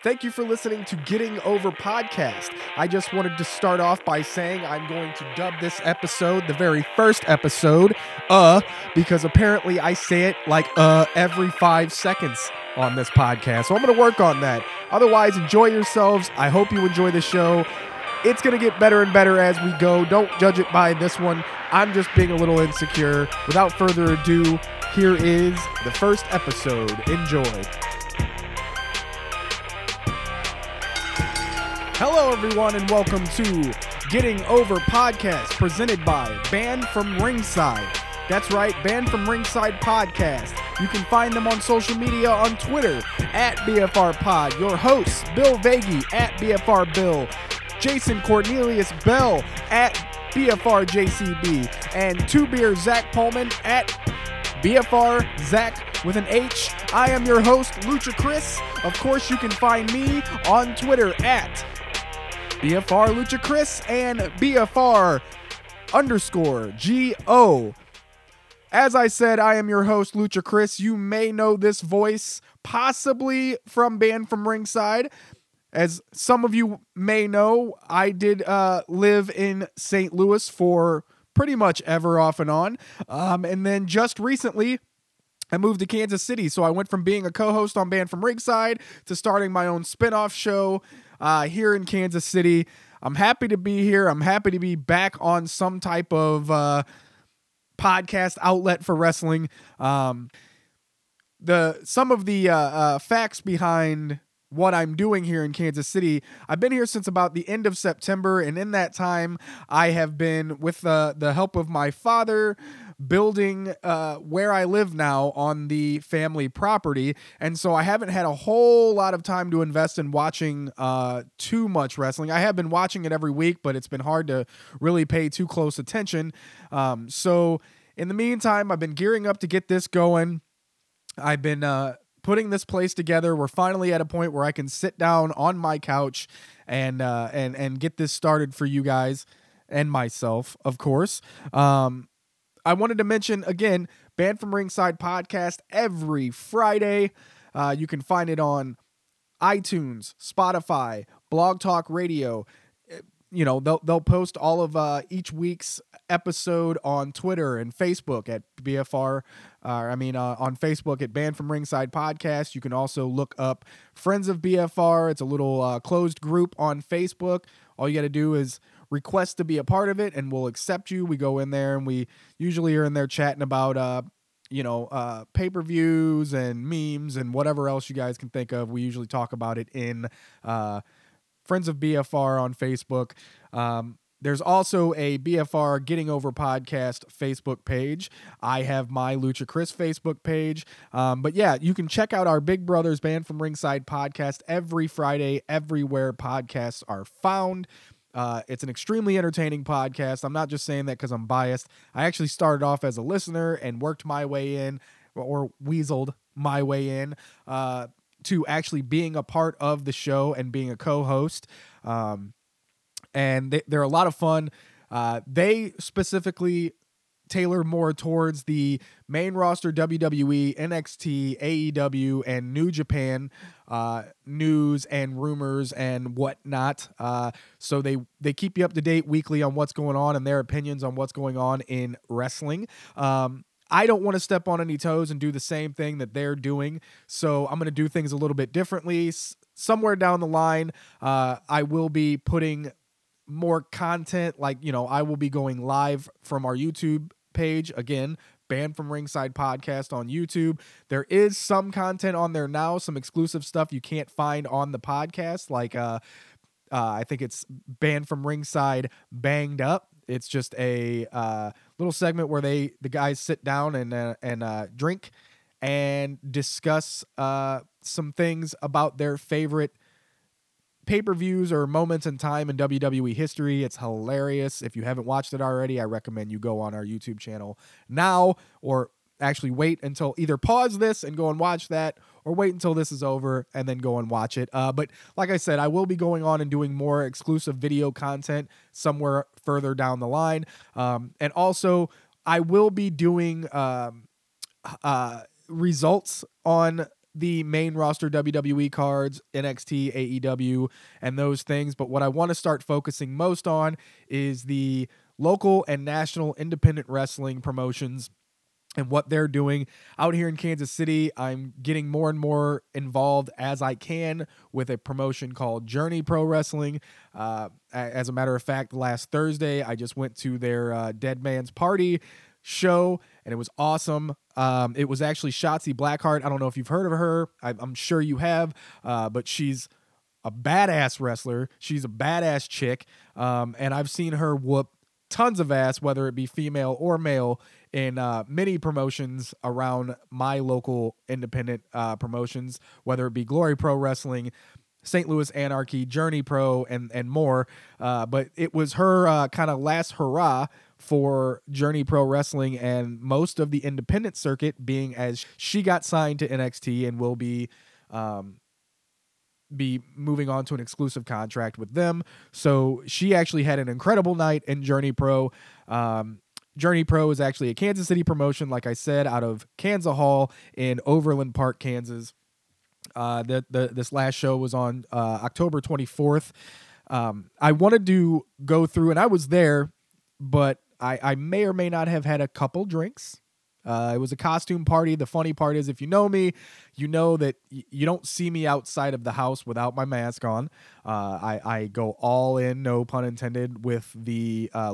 Thank you for listening to Getting Over Podcast. I just wanted to start off by saying I'm going to dub this episode, the very first episode, uh, because apparently I say it like uh every five seconds on this podcast. So I'm going to work on that. Otherwise, enjoy yourselves. I hope you enjoy the show. It's going to get better and better as we go. Don't judge it by this one. I'm just being a little insecure. Without further ado, here is the first episode. Enjoy. Hello, everyone, and welcome to Getting Over Podcast presented by Banned from Ringside. That's right, Banned from Ringside Podcast. You can find them on social media on Twitter at BFR Pod. Your hosts, Bill Vagey at BFR Bill, Jason Cornelius Bell at BFR JCB, and Two Beer Zach Pullman at BFR Zach with an H. I am your host, Lucha Chris. Of course, you can find me on Twitter at BFR Lucha Chris and BFR underscore G O. As I said, I am your host, Lucha Chris. You may know this voice possibly from Banned from Ringside. As some of you may know, I did uh, live in St. Louis for pretty much ever off and on. Um, and then just recently, I moved to Kansas City. So I went from being a co host on Banned from Ringside to starting my own spin off show uh, here in Kansas City. I'm happy to be here. I'm happy to be back on some type of uh, podcast outlet for wrestling. Um, the some of the uh, uh, facts behind what I'm doing here in Kansas City. I've been here since about the end of September, and in that time, I have been with the the help of my father building uh, where I live now on the family property, and so I haven't had a whole lot of time to invest in watching uh, too much wrestling. I have been watching it every week, but it's been hard to really pay too close attention. Um, so in the meantime, I've been gearing up to get this going. I've been uh, putting this place together. We're finally at a point where I can sit down on my couch and uh, and and get this started for you guys and myself, of course. Um, I wanted to mention again, Banned from Ringside podcast every Friday. Uh, you can find it on iTunes, Spotify, Blog Talk Radio. You know they'll they'll post all of uh, each week's episode on Twitter and Facebook at BFR. Uh, I mean uh, on Facebook at Banned from Ringside Podcast. You can also look up Friends of BFR. It's a little uh, closed group on Facebook. All you got to do is request to be a part of it, and we'll accept you. We go in there and we usually are in there chatting about uh, you know, uh, pay per views and memes and whatever else you guys can think of. We usually talk about it in uh, Friends of BFR on Facebook. Um, there's also a BFR Getting Over podcast Facebook page. I have my Lucha Chris Facebook page. Um, but yeah, you can check out our Big Brothers Banned from Ringside podcast every Friday, everywhere podcasts are found. Uh, it's an extremely entertaining podcast. I'm not just saying that because I'm biased. I actually started off as a listener and worked my way in, or weaseled my way in. Uh, to actually being a part of the show and being a co-host. Um, and they, they're a lot of fun. Uh, they specifically tailor more towards the main roster WWE, NXT, AEW, and New Japan uh, news and rumors and whatnot. Uh, so they they keep you up to date weekly on what's going on and their opinions on what's going on in wrestling. Um, I don't want to step on any toes and do the same thing that they're doing. So I'm going to do things a little bit differently. S- somewhere down the line, uh, I will be putting more content. Like, you know, I will be going live from our YouTube page again. Banned from Ringside podcast on YouTube. There is some content on there now, some exclusive stuff you can't find on the podcast, like uh, uh, I think it's Banned from Ringside Banged Up. It's just a uh, little segment where they the guys sit down and uh, and uh, drink and discuss uh, some things about their favorite pay per views or moments in time in WWE history. It's hilarious. If you haven't watched it already, I recommend you go on our YouTube channel now or actually wait until either pause this and go and watch that or wait until this is over and then go and watch it. Uh, but like I said, I will be going on and doing more exclusive video content somewhere further down the line. Um, and also, I will be doing um, uh, results on the main roster WWE cards, NXT, AEW, and those things. But what I want to start focusing most on is the local and national independent wrestling promotions and what they're doing out here in Kansas City. I'm getting more and more involved as I can with a promotion called Journey Pro Wrestling. Uh, as a matter of fact, last Thursday, I just went to their uh, Dead Man's Party show and it was awesome. Um, it was actually Shotzi Blackheart. I don't know if you've heard of her. I, am sure you have, uh, but she's a badass wrestler. She's a badass chick. Um, and I've seen her whoop tons of ass, whether it be female or male, in uh, many promotions around my local independent uh, promotions, whether it be Glory Pro Wrestling, St. Louis Anarchy, Journey Pro, and and more. Uh, but it was her uh, kind of last hurrah for Journey Pro Wrestling and most of the independent circuit, being as she got signed to NXT and will be. Um, be moving on to an exclusive contract with them. So she actually had an incredible night in Journey Pro. Um, Journey Pro is actually a Kansas City promotion, like I said, out of Kansas Hall in Overland Park, Kansas. Uh, the, the this last show was on uh, October 24th. Um, I wanted to go through, and I was there, but I, I may or may not have had a couple drinks. Uh, it was a costume party. The funny part is, if you know me, you know that y- you don't see me outside of the house without my mask on. Uh, I, I go all in, no pun intended, with the uh,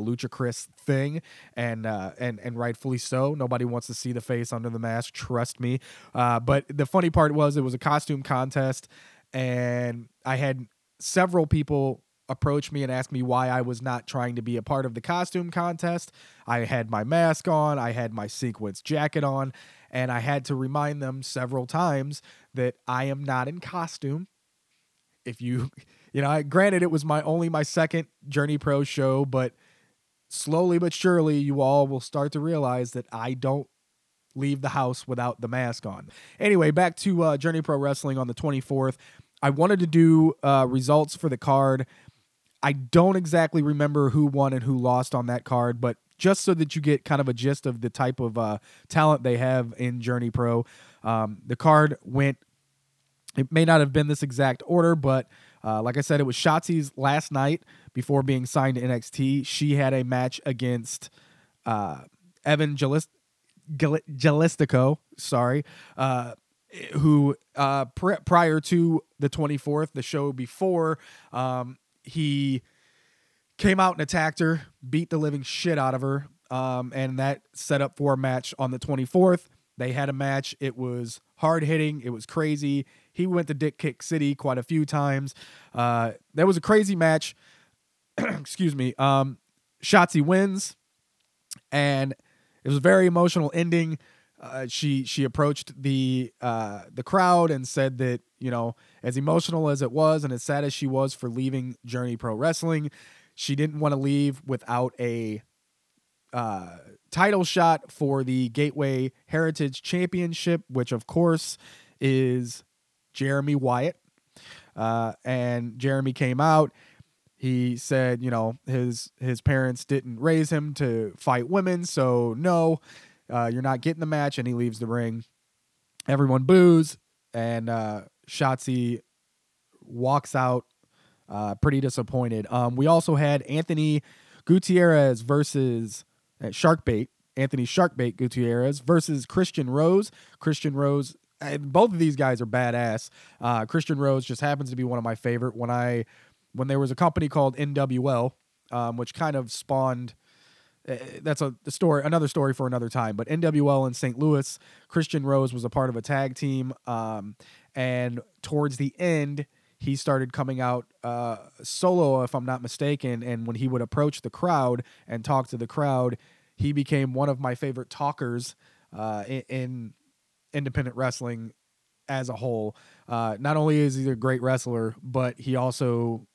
thing, and uh, and and rightfully so. Nobody wants to see the face under the mask. Trust me. Uh, but the funny part was, it was a costume contest, and I had several people approach me and ask me why I was not trying to be a part of the costume contest. I had my mask on, I had my sequence jacket on, and I had to remind them several times that I am not in costume. If you, you know, I, granted it was my only my second Journey Pro show, but slowly but surely you all will start to realize that I don't leave the house without the mask on. Anyway, back to uh, Journey Pro Wrestling on the 24th. I wanted to do uh, results for the card I don't exactly remember who won and who lost on that card, but just so that you get kind of a gist of the type of uh, talent they have in Journey Pro, um, the card went. It may not have been this exact order, but uh, like I said, it was Shotzi's last night before being signed to NXT. She had a match against uh, Evan Jalist- Gelistico, sorry, uh, who uh, pr- prior to the 24th, the show before, um, he came out and attacked her, beat the living shit out of her, um, and that set up for a match on the 24th. They had a match. It was hard hitting. It was crazy. He went to Dick Kick City quite a few times. Uh, that was a crazy match. Excuse me. Um, Shotzi wins, and it was a very emotional ending. Uh, she she approached the uh, the crowd and said that you know as emotional as it was and as sad as she was for leaving Journey Pro Wrestling, she didn't want to leave without a uh, title shot for the Gateway Heritage Championship, which of course is Jeremy Wyatt. Uh, and Jeremy came out. He said, you know, his his parents didn't raise him to fight women, so no uh, you're not getting the match, and he leaves the ring. Everyone boos, and uh, Shotzi walks out uh, pretty disappointed. Um, we also had Anthony Gutierrez versus uh, Sharkbait. Anthony Sharkbait Gutierrez versus Christian Rose. Christian Rose, both of these guys are badass. Uh, Christian Rose just happens to be one of my favorite. When I when there was a company called NWL, um, which kind of spawned uh, that's a story, another story for another time. But NWL in St. Louis, Christian Rose was a part of a tag team, um, and towards the end, he started coming out uh, solo, if I'm not mistaken. And when he would approach the crowd and talk to the crowd, he became one of my favorite talkers uh, in, in, independent wrestling as a whole. Uh, not only is he a great wrestler, but he also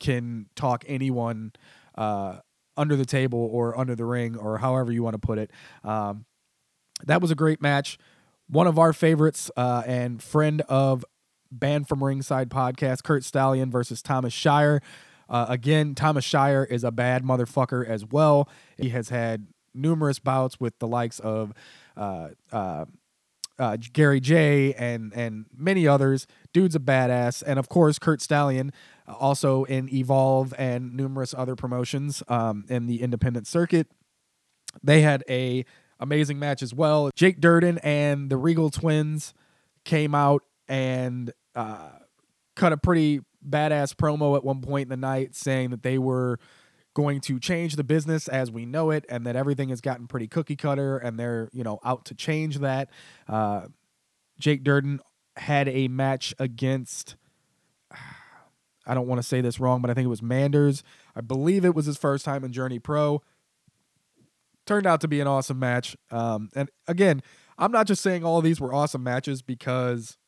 can talk anyone uh, under the table or under the ring or however you want to put it. Um, that was a great match. One of our favorites uh, and friend of Banned from Ringside podcast, Curt Stallion versus Thomas Shire. Uh, again, Thomas Shire is a bad motherfucker as well. He has had numerous bouts with the likes of uh, uh, uh, Gary Jay and and many others. Dude's a badass, and of course Curt Stallion, uh, also in Evolve and numerous other promotions um, in the independent circuit. They had a amazing match as well. Jake Durden and the Regal Twins came out and uh, cut a pretty badass promo at one point in the night, saying that they were going to change the business as we know it and that everything has gotten pretty cookie cutter and they're you know out to change that. Uh, jake durden had a match against i don't want to say this wrong but i think it was manders. I believe it was his first time in journey pro. Turned out to be an awesome match. Um, and again i'm not just saying all these were awesome matches because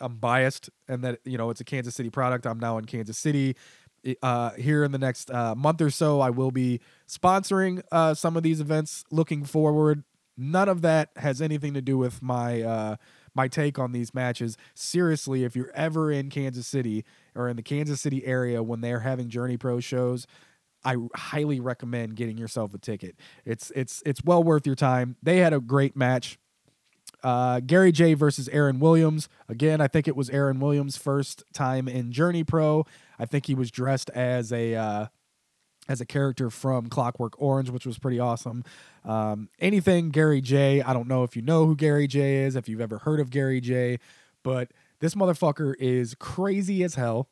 i'm biased and that you know it's a kansas city product. I'm now in kansas city uh, here in the next uh, month or so, I will be sponsoring uh, some of these events. Looking forward, none of that has anything to do with my uh, my take on these matches. Seriously, if you're ever in Kansas City or in the Kansas City area when they're having Journey Pro shows, I highly recommend getting yourself a ticket. It's it's it's well worth your time. They had a great match. Uh, Gary Jay versus Aaron Williams. Again, I think it was Aaron Williams' first time in Journey Pro. I think he was dressed as a uh, as a character from Clockwork Orange, which was pretty awesome. Um, anything Gary Jay. I don't know if you know who Gary Jay is, if you've ever heard of Gary Jay, but this motherfucker is crazy as hell.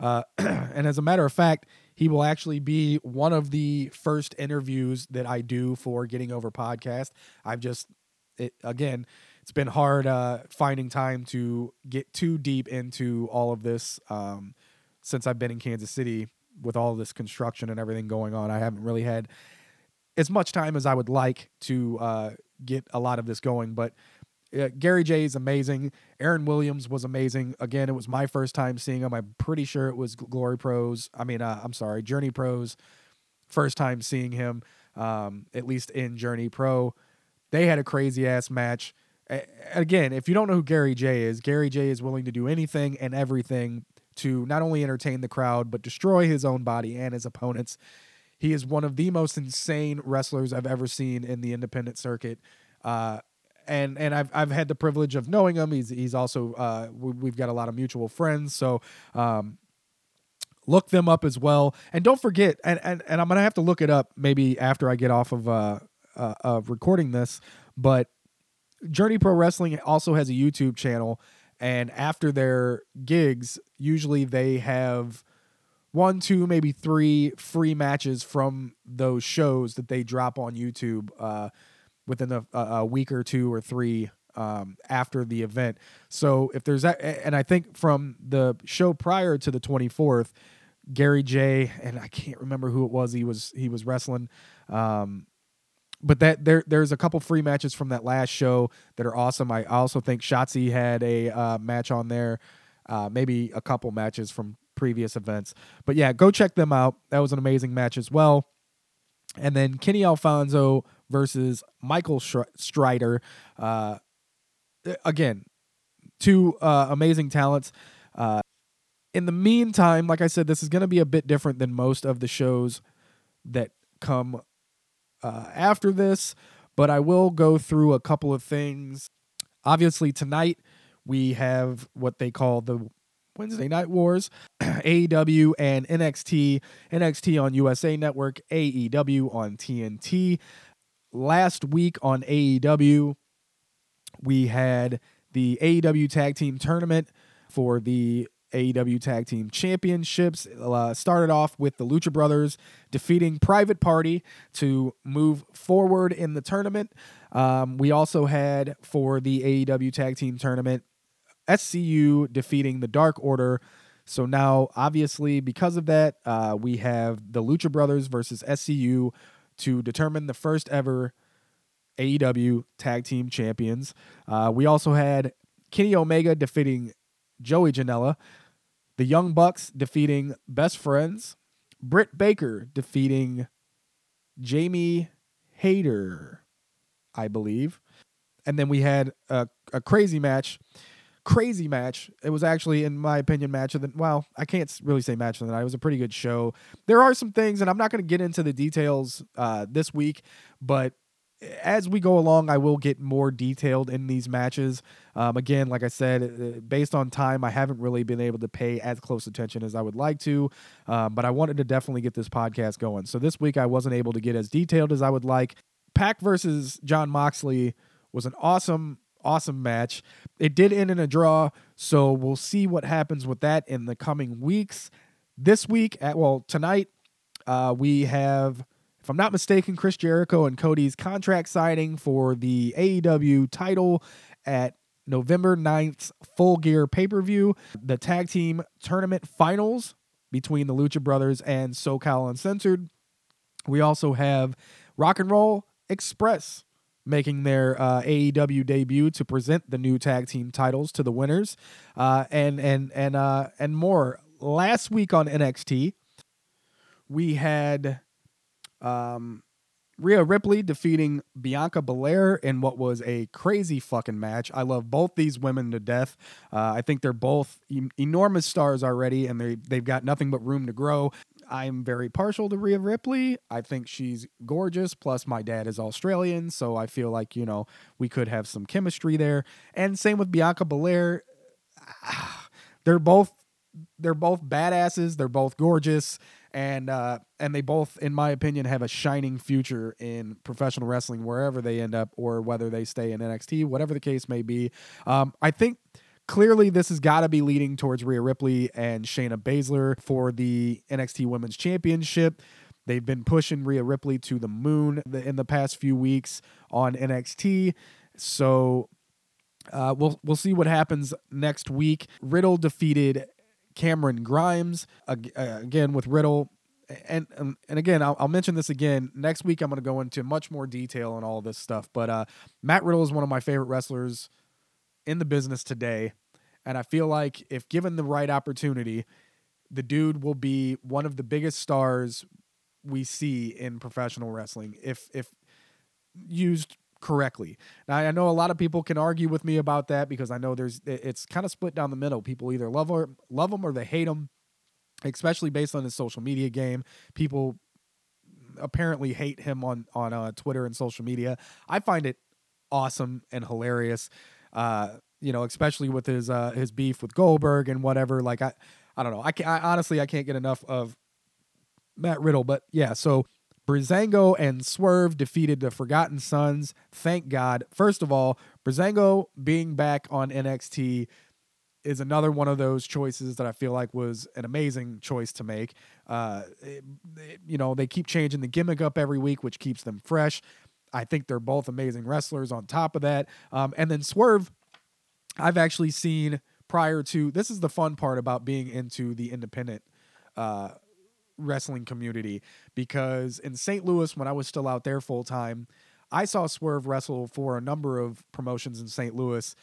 Uh, and as a matter of fact, he will actually be one of the first interviews that I do for Getting Over Podcast. I've just, it, again, it's been hard uh, finding time to get too deep into all of this. Um, since I've been in Kansas City with all this construction and everything going on. I haven't really had as much time as I would like to uh, get a lot of this going. But uh, Gary Jay is amazing. Aaron Williams was amazing. Again, it was my first time seeing him. I'm pretty sure it was Glory Pros. I mean, uh, I'm sorry, Journey Pros. First time seeing him, um, at least in Journey Pro. They had a crazy ass match. Again, if you don't know who Gary Jay is, Gary Jay is willing to do anything and everything to not only entertain the crowd, but destroy his own body and his opponents. He is one of the most insane wrestlers I've ever seen in the independent circuit. Uh, and and I've I've had the privilege of knowing him. He's he's also uh, we, have got a lot of mutual friends. So um, look them up as well. And don't forget, and and, and I'm gonna have to look it up maybe after I get off of uh, uh of recording this. But Journey Pro Wrestling also has a YouTube channel, and after their gigs, usually they have one, two, maybe three free matches from those shows that they drop on YouTube uh, within a, a, week or two or three um, after the event. So if there's that, and I think from the show prior to the 24th, Gary Jay and I can't remember who it was. He was he was wrestling. Um, but that there there's a couple free matches from that last show that are awesome. I also think Shotzi had a uh, match on there, uh, maybe a couple matches from previous events. But yeah, go check them out. That was an amazing match as well. And then Kenny Alfonso versus Michael Strider. Uh, again, two uh, amazing talents. Uh, in the meantime, like I said, this is going to be a bit different than most of the shows that come uh, after this, but I will go through a couple of things. Obviously, tonight we have what they call the Wednesday Night Wars, AEW and NXT, NXT on USA Network, AEW on TNT. Last week on AEW, we had the AEW Tag Team Tournament for the AEW Tag Team Championships. Uh, started off with the Lucha Brothers defeating Private Party to move forward in the tournament. Um, we also had for the AEW Tag Team Tournament SCU defeating the Dark Order. So now, obviously, because of that, uh, we have the Lucha Brothers versus SCU to determine the first ever AEW Tag Team Champions. Uh, we also had Kenny Omega defeating Joey Janela, the Young Bucks defeating Best Friends, Britt Baker defeating Jamie Hayter, I believe. And then we had a, a crazy match. Crazy match. It was actually, in my opinion, match of the well, I can't really say match of the night. It was a pretty good show. There are some things, and I'm not going to get into the details uh, this week, but as we go along, I will get more detailed in these matches. Um, again, like I said, uh, based on time, I haven't really been able to pay as close attention as I would like to, um, but I wanted to definitely get this podcast going. So this week, I wasn't able to get as detailed as I would like. Pac versus Jon Moxley was an awesome, awesome match. It did end in a draw, so we'll see what happens with that in the coming weeks. This week, at well, tonight, uh, we have if I'm not mistaken, Chris Jericho and Cody's contract signing for the AEW title at November 9th Full Gear pay per view, the tag team tournament finals between the Lucha Brothers and SoCal Uncensored. We also have Rock and Roll Express making their uh, AEW debut to present the new tag team titles to the winners, uh, and and and uh, and more. Last week on NXT, we had um, Rhea Ripley defeating Bianca Belair in what was a crazy fucking match. I love both these women to death. Uh, I think they're both enormous stars already, and they they've got nothing but room to grow. I'm very partial to Rhea Ripley. I think she's gorgeous. Plus, my dad is Australian, so I feel like you know we could have some chemistry there. And same with Bianca Belair. They're both they're both badasses. They're both gorgeous and uh, and they both, in my opinion, have a shining future in professional wrestling wherever they end up, or whether they stay in NXT, whatever the case may be. Um, I think clearly this has got to be leading towards Rhea Ripley and Shayna Baszler for the NXT Women's Championship. They've been pushing Rhea Ripley to the moon in the past few weeks on NXT. So uh, we'll we'll see what happens next week. Riddle defeated Cameron Grimes uh, again with Riddle. And, and and again, I'll, I'll, mention this again next week. I'm going to go into much more detail on all this stuff. But uh, Matt Riddle is one of my favorite wrestlers in the business today, and I feel like if given the right opportunity, the dude will be one of the biggest stars we see in professional wrestling. If if used correctly. Now I know a lot of people can argue with me about that because I know there's it's kind of split down the middle. People either love or love him or they hate him, especially based on his social media game. People apparently hate him on on uh, Twitter and social media. I find it awesome and hilarious. Uh, you know, especially with his uh, his beef with Goldberg and whatever. Like I, I don't know. I, can, I honestly I can't get enough of Matt Riddle. But yeah, so Breezango and Swerve defeated the Forgotten Sons. Thank God. First of all, Breezango being back on NXT is another one of those choices that I feel like was an amazing choice to make. Uh, it, it, you know, they keep changing the gimmick up every week, which keeps them fresh. I think they're both amazing wrestlers on top of that. Um, and then Swerve, I've actually seen prior to this is the fun part about being into the independent uh, wrestling community because in St. Louis, when I was still out there full time, I saw Swerve wrestle for a number of promotions in St. Louis,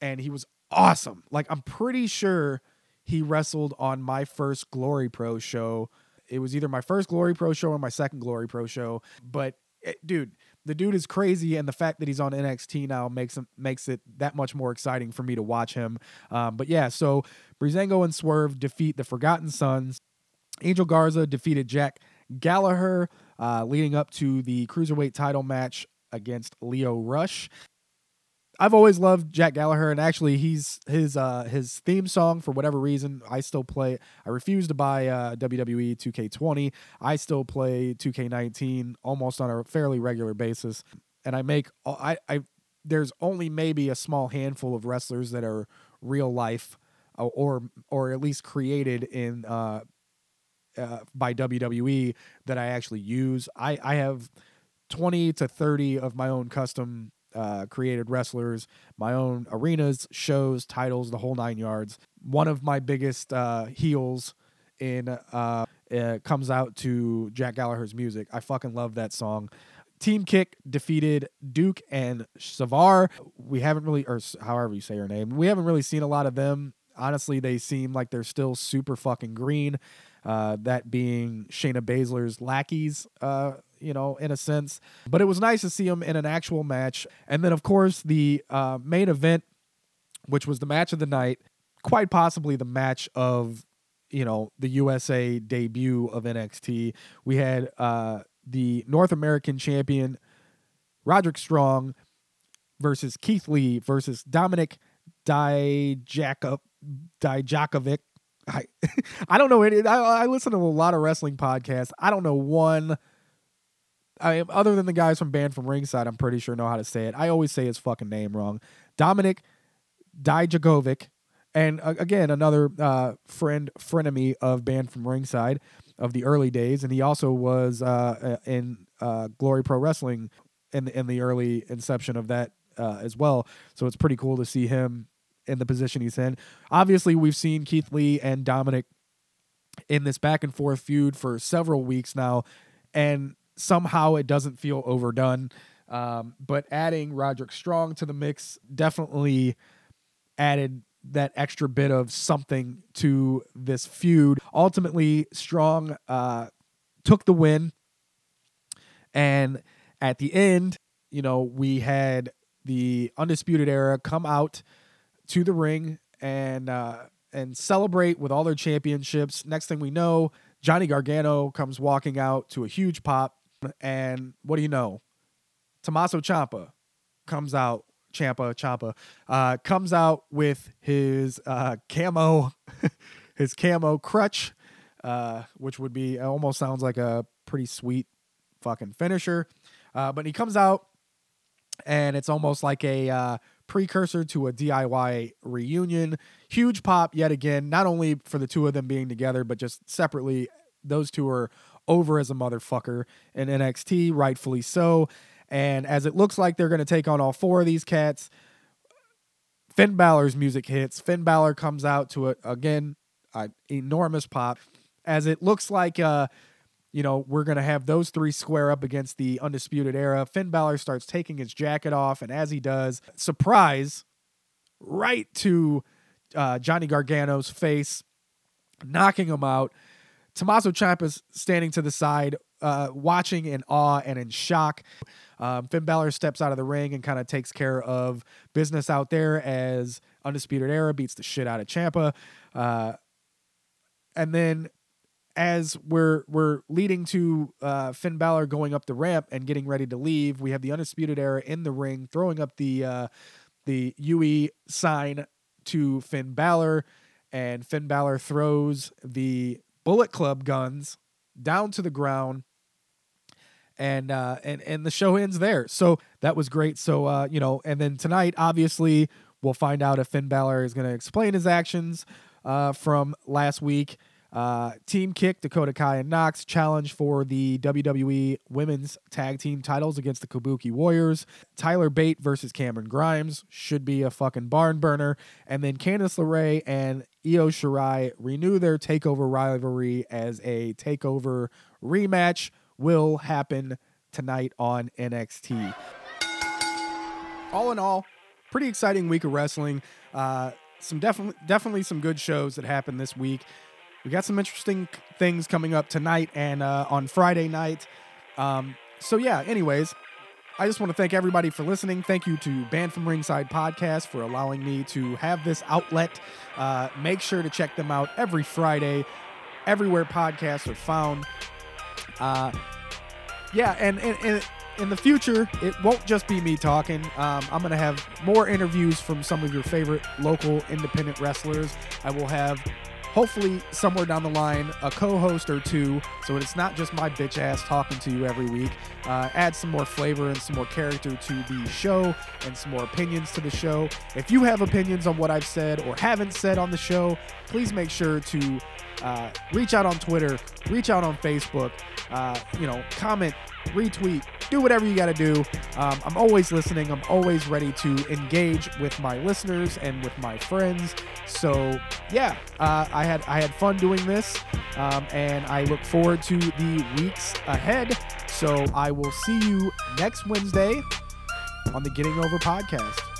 and he was awesome. Like, I'm pretty sure he wrestled on my first Glory Pro show. It was either my first Glory Pro show or my second Glory Pro show. But it, eh, dude, the dude is crazy, and the fact that he's on NXT now makes him makes it that much more exciting for me to watch him. Um, but yeah, so Breezango and Swerve defeat the Forgotten Sons. Angel Garza defeated Jack Gallagher, uh, leading up to the cruiserweight title match against Lio Rush. I've always loved Jack Gallagher, and actually, he's his uh, his theme song for whatever reason. I still play. I refuse to buy uh, WWE 2K20. I still play 2K19 almost on a fairly regular basis, and I make I I there's only maybe a small handful of wrestlers that are real life uh, or or at least created in uh, uh, by WWE that I actually use. I, I have 20 to 30 of my own custom uh, created wrestlers, my own arenas, shows, titles, the whole nine yards. One of my biggest uh, heels in uh, uh, comes out to Jack Gallagher's music. I fucking love that song. Team Kick defeated Duke and Savar. We haven't really, or however you say her name, we haven't really seen a lot of them. Honestly, they seem like they're still super fucking green uh, that being Shayna Baszler's lackeys, uh, you know, in a sense. But it was nice to see him in an actual match. And then, of course, the uh, main event, which was the match of the night, quite possibly the match of, you know, the USA debut of NXT. We had uh, the North American champion. Roderick Strong versus Keith Lee versus Dominik Dijakovic. I I don't know any. I, I listen to a lot of wrestling podcasts. I don't know one. I other than the guys from Banned from Ringside, I'm pretty sure know how to say it. I always say his fucking name wrong. Dominik Dijakovic, and uh, again another uh, friend frenemy of Banned from Ringside of the early days, and he also was uh, in uh, Glory Pro Wrestling in in the early inception of that uh, as well. So it's pretty cool to see him in the position he's in. Obviously, we've seen Keith Lee and Dominik in this back and forth feud for several weeks now, and somehow it doesn't feel overdone. Um, but adding Roderick Strong to the mix definitely added that extra bit of something to this feud. Ultimately, Strong uh, took the win. And at the end, you know, we had the Undisputed Era come out to the ring and uh, and celebrate with all their championships. Next thing we know, Johnny Gargano comes walking out to a huge pop, and what do you know? Tommaso Ciampa comes out. Champa Champa uh, comes out with his uh, camo, his camo crutch, uh, which would be almost sounds like a pretty sweet fucking finisher. Uh, but he comes out, and it's almost like a uh, precursor to a DIY reunion. Huge pop yet again, not only for the two of them being together, but just separately. Those two are over as a motherfucker in NXT, rightfully so. And as it looks like they're going to take on all four of these cats, Finn Balor's music hits. Finn Balor comes out to a, again an enormous pop. As it looks like, uh, you know, we're going to have those three square up against the Undisputed Era. Finn Balor starts taking his jacket off, and as he does, surprise, right to uh, Johnny Gargano's face, knocking him out. Tommaso Ciampa's standing to the side, uh, watching in awe and in shock. Um, Finn Balor steps out of the ring and kind of takes care of business out there as Undisputed Era beats the shit out of Ciampa. Uh, and then as we're we're leading to uh, Finn Balor going up the ramp and getting ready to leave, we have the Undisputed Era in the ring throwing up the uh, the UE sign to Finn Balor, and Finn Balor throws the Bullet Club guns down to the ground. And uh, and and the show ends there. So that was great. So uh, you know, and then tonight, obviously, we'll find out if Finn Balor is going to explain his actions uh, from last week. Uh, team Kick, Dakota Kai and Nox challenge for the WWE Women's Tag Team titles against the Kabuki Warriors. Tyler Bate versus Cameron Grimes should be a fucking barn burner. And then Candice LeRae and Io Shirai renew their takeover rivalry as a takeover rematch will happen tonight on NXT. All in all, pretty exciting week of wrestling. Uh, some definitely definitely some good shows that happened this week. We got some interesting things coming up tonight and uh, on Friday night. Um, so yeah. Anyways, I just want to thank everybody for listening. Thank you to Banned from Ringside Podcast for allowing me to have this outlet. Uh, make sure to check them out every Friday, everywhere podcasts are found. Uh, yeah, and, and, and in the future, it won't just be me talking. Um, I'm going to have more interviews from some of your favorite local independent wrestlers. I will have hopefully somewhere down the line a co-host or two so it's not just my bitch ass talking to you every week uh, add some more flavor and some more character to the show and some more opinions to the show. If you have opinions on what i've said or haven't said on the show please make sure to uh, reach out on twitter reach out on facebook uh, you know comment retweet do whatever you got to do. Um, i'm always listening. I'm always ready to engage with my listeners and with my friends. So yeah uh, i had i had fun doing this um, and i look forward to the weeks ahead. So i will see you next wednesday on the getting over podcast